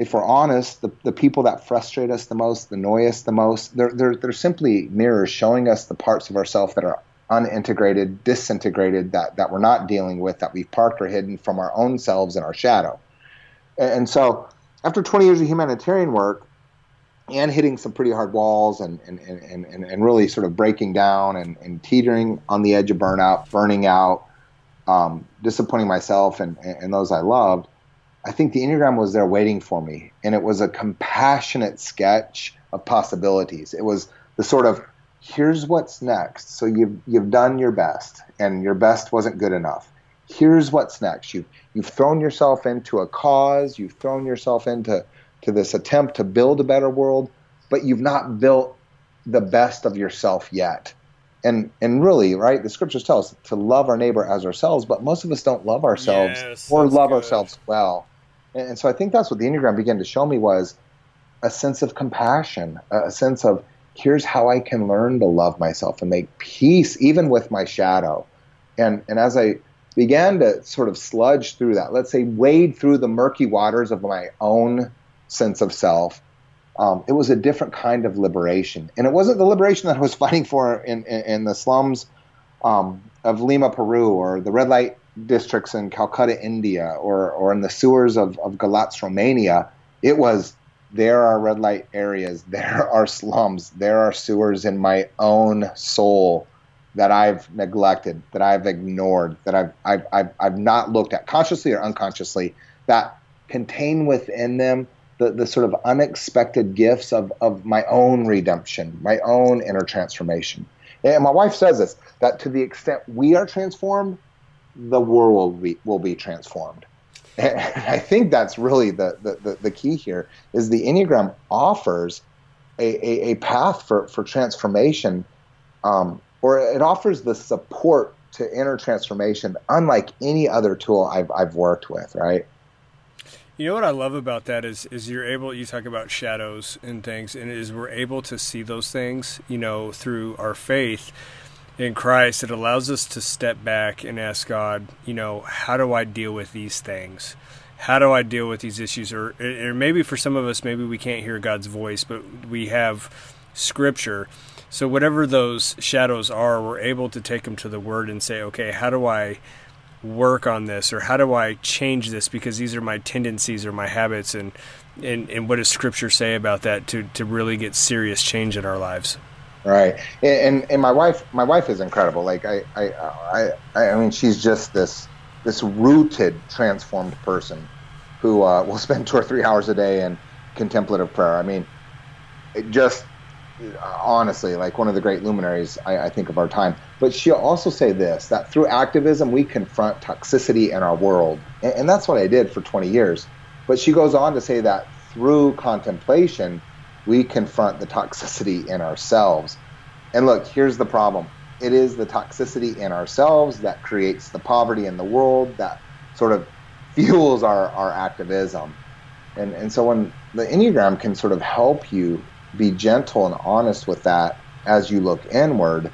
if we're honest, the, the people that frustrate us the most, the annoy us the most, they're, they're, they're simply mirrors showing us the parts of ourselves that are unintegrated, disintegrated, that, that we're not dealing with, that we've parked or hidden from our own selves in our shadow. And, and so after 20 years of humanitarian work, and hitting some pretty hard walls and, and, and, and, and really sort of breaking down and, and teetering on the edge of burnout, burning out, um, disappointing myself and, and those I loved, I think the Enneagram was there waiting for me. And it was a compassionate sketch of possibilities. It was the sort of here's what's next. So you've, you've done your best, and your best wasn't good enough. Here's what's next. You've, you've thrown yourself into a cause, you've thrown yourself into to this attempt to build a better world, but you've not built the best of yourself yet. And and really, right, the scriptures tell us to love our neighbor as ourselves, but most of us don't love ourselves yes, or love good. ourselves well. And, so I think that's what the Enneagram began to show me was a sense of compassion, a sense of here's how I can learn to love myself and make peace even with my shadow. And and as I began to sort of sludge through that, let's say wade through the murky waters of my own sense of self. Um, it was a different kind of liberation, and it wasn't the liberation that I was <laughs> fighting for in, in, in the slums um, of Lima, Peru, or the red light districts in Calcutta, India, or or in the sewers of, of Galatz, Romania. It was there are red light areas, <laughs> there are slums, there are sewers in my own soul that I've neglected, that I've ignored, that I've I've I've, I've not looked at consciously or unconsciously that contain within them the, the sort of unexpected gifts of, of my own redemption, my own inner transformation. And my wife says this that to the extent we are transformed, the world will be, will be transformed. And <laughs> I think that's really the, the, the key here is the Enneagram offers a, a, a path for, for transformation, um, or it offers the support to inner transformation unlike any other tool I've, I've worked with, right? You know what I love about that is is you're able you talk about shadows and things and is we're able to see those things, you know, through our faith in Christ. It allows us to step back and ask God, you know, how do I deal with these things? How do I deal with these issues? Or, or maybe for some of us, maybe we can't hear God's voice, but we have Scripture. So whatever those shadows are, we're able to take them to the Word and say, okay, how do I work on this or how do I change this because these are my tendencies or my habits and and, and what does scripture say about that to, to really get serious change in our lives right and and my wife my wife is incredible like I I I, I mean she's just this this rooted transformed person who uh, <laughs> will spend two or three hours a day in contemplative prayer I mean it just honestly like one of the great luminaries I, I, think of our time. But she'll also say this that through activism we confront toxicity in our world, and, and that's what I did for 20 years. But she goes on to say that through contemplation we confront the toxicity in ourselves. And look, here's the problem: it is the toxicity in ourselves that creates the poverty in the world that sort of fuels our, our activism. And, and so when the Enneagram can sort of help you be gentle and honest with that as you look inward.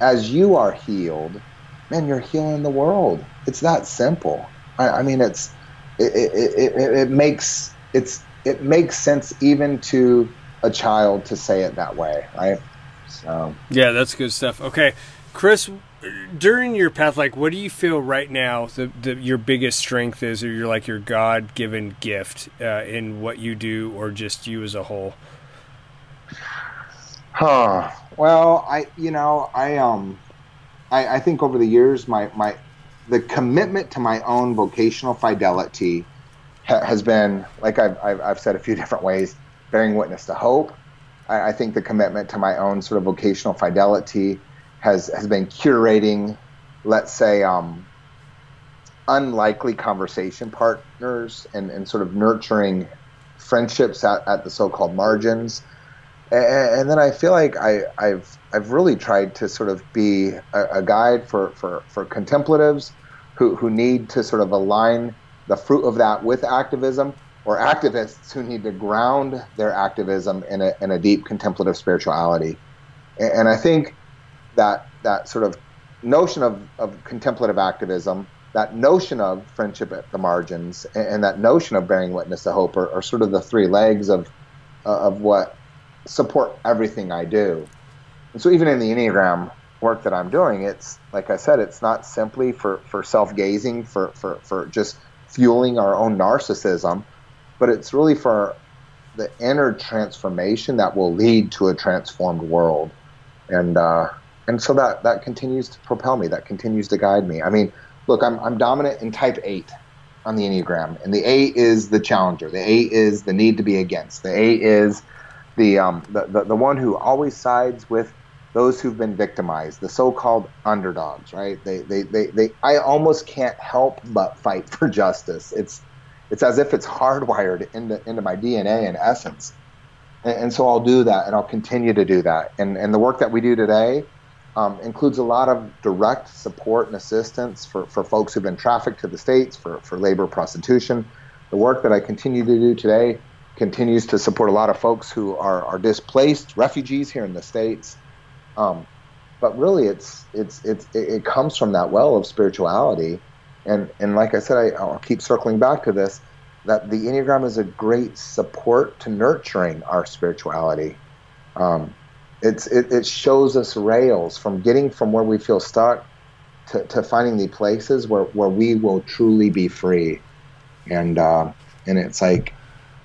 As you are healed, man, you're healing the world. It's that simple. I, I mean, it's it, it, it, it makes it's it makes sense even to a child to say it that way, right? So yeah, that's good stuff. Okay, Chris, during your path, like, what do you feel right now the, the your biggest strength is, or your like your God given gift uh, in what you do, or just you as a whole? Huh. Well, I you know I um I, I think over the years my my the commitment to my own vocational fidelity ha- has been like I've, I've I've said a few <laughs> different ways, bearing witness to hope. I, I think the commitment to my own sort of vocational fidelity has has been curating, let's say, um, unlikely conversation partners and, and sort of nurturing friendships at, at the so-called margins. And, then I feel like I, have I've really tried to sort of be a, a, guide for, for, for contemplatives who, who need to sort of align the fruit of that with activism or activists who need to ground their activism in a, in a deep contemplative spirituality. And, and I think that that sort of notion of, of contemplative activism, that notion of friendship at the margins, and, and that notion of bearing witness to hope are, are sort of the three legs of uh, of what support everything I do. And so even in the Enneagram work that I'm doing, it's like I said, it's not simply for, for self gazing, for, for, for just fueling our own narcissism, but it's really for the inner transformation that will lead to a transformed world. And uh, and so that that continues to propel me. That continues to guide me. I mean, look, I'm I'm dominant in Type Eight on the Enneagram, and the eight is the challenger. The eight is the need to be against. The eight is the um the, the, the one who always sides with those who've been victimized, the so-called underdogs, right? They, they, they, they, I almost can't help but fight <laughs> for justice. It's, it's as if it's hardwired into, into my DNA in essence. And, and so I'll do that and I'll continue to do that. And, and the work that we do today, um, includes a lot of direct support and assistance for, for folks who've been trafficked to the states for, for labor prostitution. The work that I continue to do today continues to support a lot of folks who are, are displaced refugees here in the states. Um, but really, it's it's it's it comes from that well of spirituality, and and like I said, I, I'll keep circling back to this that the enneagram is a great support to nurturing our spirituality. Um, it's it, it shows us rails from getting from where we feel stuck to, to finding the places where, where we will truly be free. And uh, and it's like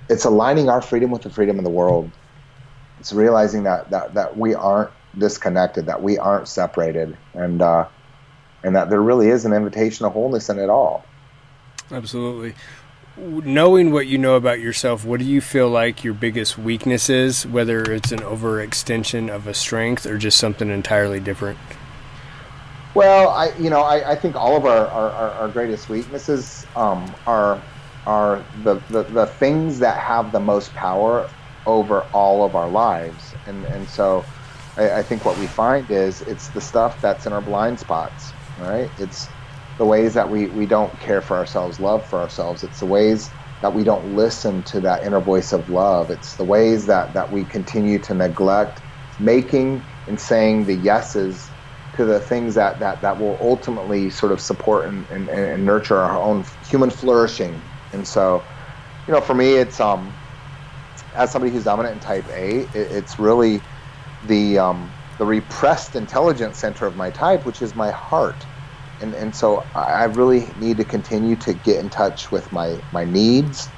it's aligning our freedom with the freedom of the world. It's realizing that that, that we aren't disconnected that we aren't separated and uh, and that there really is an invitation of wholeness in it all. Absolutely. Knowing what you know about yourself, what do you feel like your biggest weakness is, whether it's an overextension of a strength or just something entirely different? Well, I you know I, I think all of our, our, our greatest weaknesses um, are are the, the, the things that have the most power over all of our lives, and and so I, I think what we find is it's the stuff that's in our blind spots, right? It's the ways that we, we don't care for ourselves, love for ourselves. It's the ways that we don't listen to that inner voice of love. It's the ways that, that we continue to neglect making and saying the yeses to the things that, that, that will ultimately sort of support and, and, and nurture our own human flourishing. And so, you know, for me, it's um, as somebody who's dominant in type eight, it, it's really the um, the repressed intelligence center of my type, which is my heart and and so I really need to continue to get in touch with my my needs,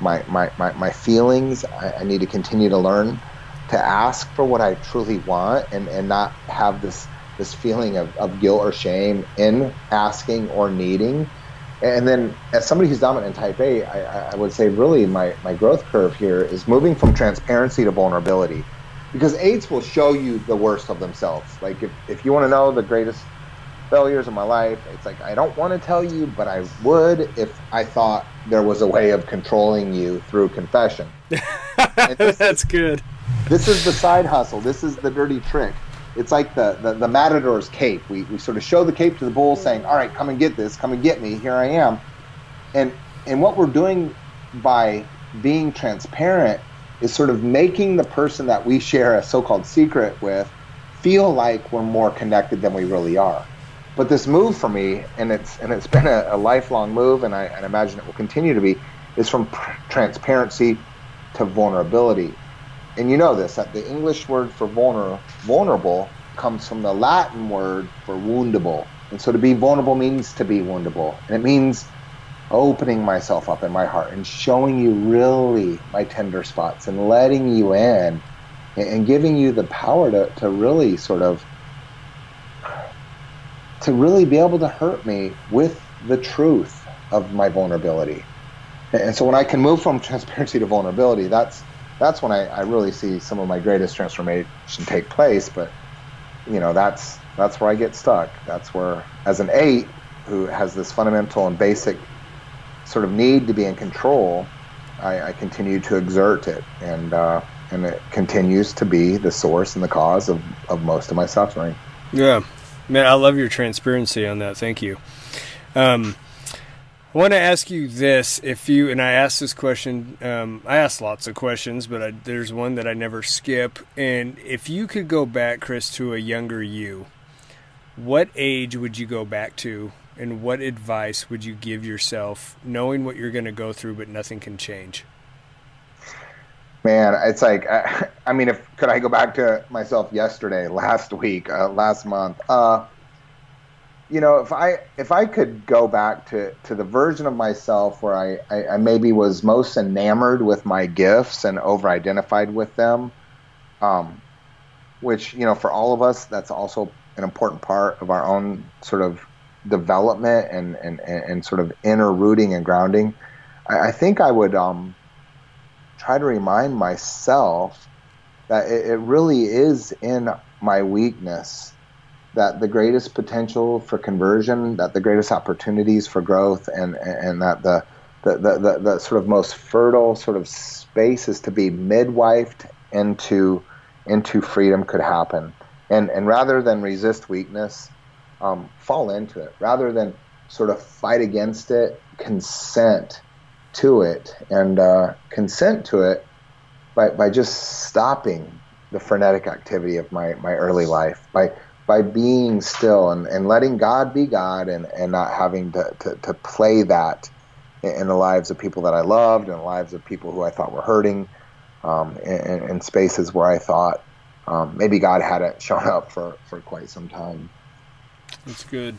my my my, my feelings. I, I need to continue to learn to ask for what I truly want and and not have this this feeling of, of guilt or shame in asking or needing. And then, as somebody who's dominant in type eight, I, I would say really my, my growth curve here is moving from transparency to vulnerability. Because eights will show you the worst of themselves. Like, if, if you want to know the greatest failures of my life. It's like I don't want to tell you, but I would if I thought there was a way of controlling you through confession. <laughs> That's is, good. This is the side hustle. This is the dirty trick. It's like the, the, the matador's cape. We, we sort of show the cape to the bull saying, all right, come and get this, come and get me, here I am. And, and what we're doing by being transparent is sort of making the person that we share a so-called secret with feel like we're more connected than we really are. But this move for me, and it's and it's <laughs> been a, a lifelong move, and I, and imagine it will continue to be, is from pr- transparency to vulnerability. And you know this that the English word for vulner, vulnerable comes from the Latin word for woundable. And so to be vulnerable means to be woundable. And it means opening myself up in my heart and showing you really my tender spots and letting you in and giving you the power to, to really sort of to really be able to hurt me with the truth of my vulnerability. And so when I can move from <laughs> transparency to vulnerability, that's that's when I, I really see some of my greatest transformation take place. But you know, that's that's where I get stuck. That's where as an eight who has this fundamental and basic sort of need to be in control, I, I continue to exert it, and uh, and it continues to be the source and the cause of, of most of my suffering. Yeah, man, I love your transparency on that. Thank you. Um, I want to ask you this: if you and I asked this question, um, I ask lots of questions, but I, there's one that I never skip. And if you could go back, Chris, to a younger you, what age would you go back to and what advice would you give yourself knowing what you're going to go through but nothing can change? Man it's like i, <laughs> I mean if could i go back to myself yesterday <laughs> last week uh, last month? Uh, you know if i if i could go back to to the version of myself where i i, I maybe was most enamored with my gifts and over identified with them um, which you know for all of us that's also an important part of our own sort of development and, and, and sort of inner rooting and grounding, I, I think I would um, try to remind myself that it, it really is in my weakness that the greatest potential for conversion, that the greatest opportunities for growth, and and that the the, the, the, sort of most fertile sort of space is to be midwifed into into freedom could happen. And and rather than resist weakness, um, fall into it. Rather than sort of fight against it, consent to it, and uh, consent to it by, by just stopping the frenetic activity of my, my early life, by by being still and, and letting God be God and, and not having to, to, to play that in, the lives of people that I loved and the lives of people who I thought were hurting um, in, in spaces where I thought um, maybe God hadn't <laughs> shown up for, for quite some time. That's good.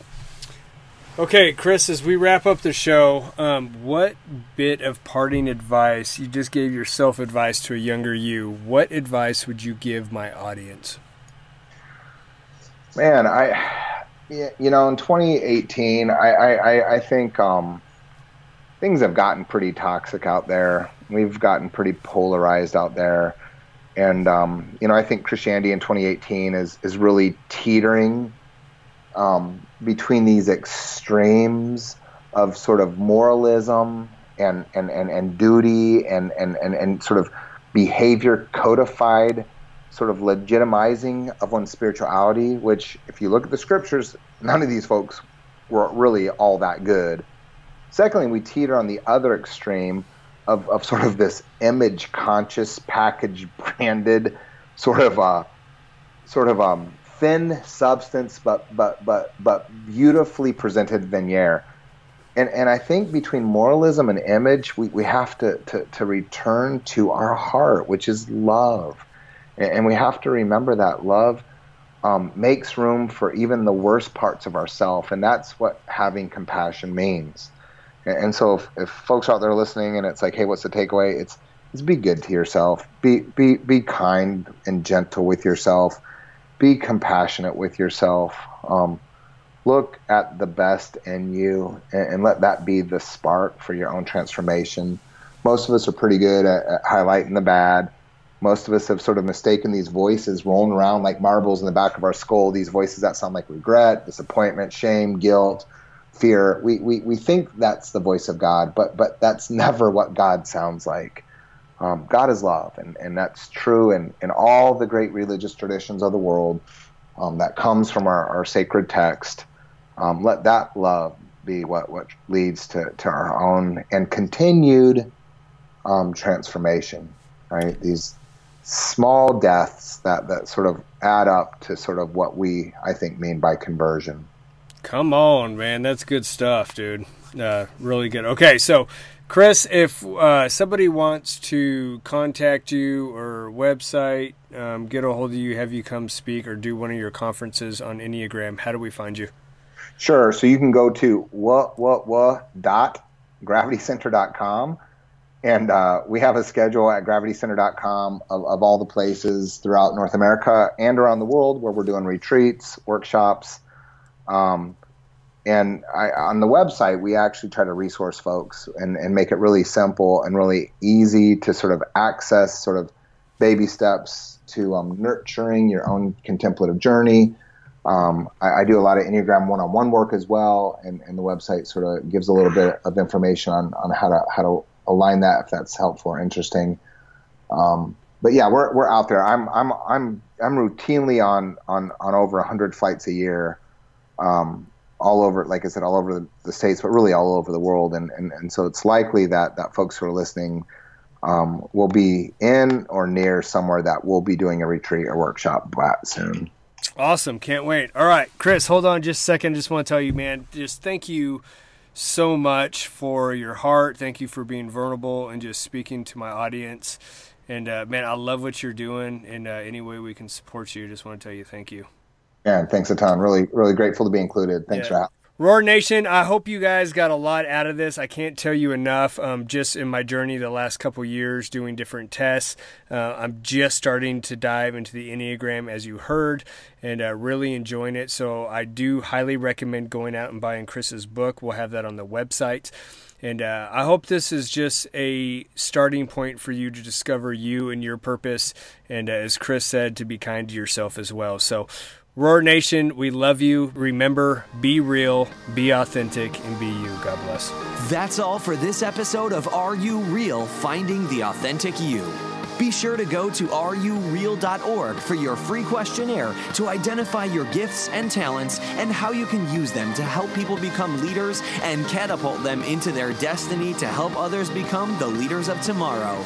Okay, Chris, as we wrap up the show, um, what bit of parting advice you just gave yourself advice to a younger you? What advice would you give my audience? Man, I, you know, in 2018, I, I, I think um, things have gotten pretty toxic out there. We've gotten pretty polarized out there, and um, you know, I think Christianity in 2018 is is really teetering um, between these extremes of sort of moralism and, and, and, and duty and, and, and, and sort of behavior codified sort of legitimizing of one's spirituality, which, if you look at the scriptures, none of these folks were really all that good. Secondly, we teeter on the other extreme of, of sort of this image conscious, package branded, sort of uh, sort of um, thin substance, but but but but beautifully presented veneer. And and I think between moralism and image, we, we have to, to, to return to our heart, which is love. And, we have to remember that love um, makes room for even the worst parts of ourself, and that's what having compassion means. And, and so if, if folks out there listening and it's like, hey, what's the takeaway? It's it's be good to yourself. Be be be kind and gentle with yourself be compassionate with yourself. Um, look at the best in you and, and, let that be the spark for your own transformation. Most of us are pretty good at, at, highlighting the bad. Most of us have sort of mistaken these voices rolling around like marbles in the back of our skull, these voices that sound like regret, disappointment, shame, guilt, fear. We, we, we think that's the voice of God, but, but that's <laughs> never what God sounds like. Um, God is love, and, and that's true in, in all the great religious traditions of the world um, that comes from our, our sacred text. Um, let that love be what, what leads to, to our own and continued um, transformation, right? These small deaths that, that sort of add up to sort of what we, I think, mean by conversion. Come on, man. That's good stuff, dude. Uh, really good. Okay, so Chris, if uh, somebody wants to contact you or website, um, get a hold of you, have you come speak or do one of your conferences on Enneagram, how do we find you? Sure. So you can go to what what what dot gravitycenter.com and uh, we have a schedule at gravitycenter.com of, of all the places throughout North America and around the world where we're doing retreats, workshops. Um, and I, on the website, we actually try to resource folks and, and make it really simple and really easy to sort of access sort of baby steps to um, nurturing your own contemplative journey. Um, I, I, do a lot of Enneagram one-on-one work as well, and, and the website sort of gives a little bit of information on, on how to how to align that if that's helpful or interesting. Um, but yeah, we're we're out there. I'm I'm I'm I'm routinely on on on over hundred flights a year, um, all over. Like I said, all over the, states, but really all over the world. And, and and so it's likely that that folks who are listening um, will be in or near somewhere that we'll be doing a retreat or workshop soon. Awesome, can't wait. All right, Chris, hold on just a second. Just want to tell you, man, just thank you so much for your heart. Thank you for being vulnerable and just speaking to my audience. And uh, man, I love what you're doing. And uh, any way we can support you, just want to tell you thank you. Yeah, thanks a ton. Really, really grateful to be included. Thanks yeah. for having. Roar Nation, I hope you guys got a lot out of this. I can't tell you enough. Um, just in my journey the last couple years doing different tests, uh, I'm just starting to dive into the Enneagram, as you heard, and uh, really enjoying it. So I do highly recommend going out and buying Chris's book. We'll have that on the website. And uh, I hope this is just a starting point for you to discover you and your purpose. And uh, as Chris said, to be kind to yourself as well. So, Roar Nation, we love you. Remember, be real, be authentic, and be you. God bless. That's all for this episode of Are You Real? Finding the Authentic You. Be sure to go to areyoureal.org for your free questionnaire to identify your gifts and talents and how you can use them to help people become leaders and catapult them into their destiny to help others become the leaders of tomorrow.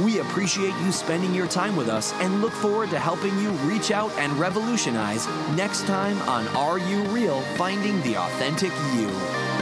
We appreciate you spending your time with us and look forward to helping you reach out and revolutionize next time on Are You Real? Finding the Authentic You.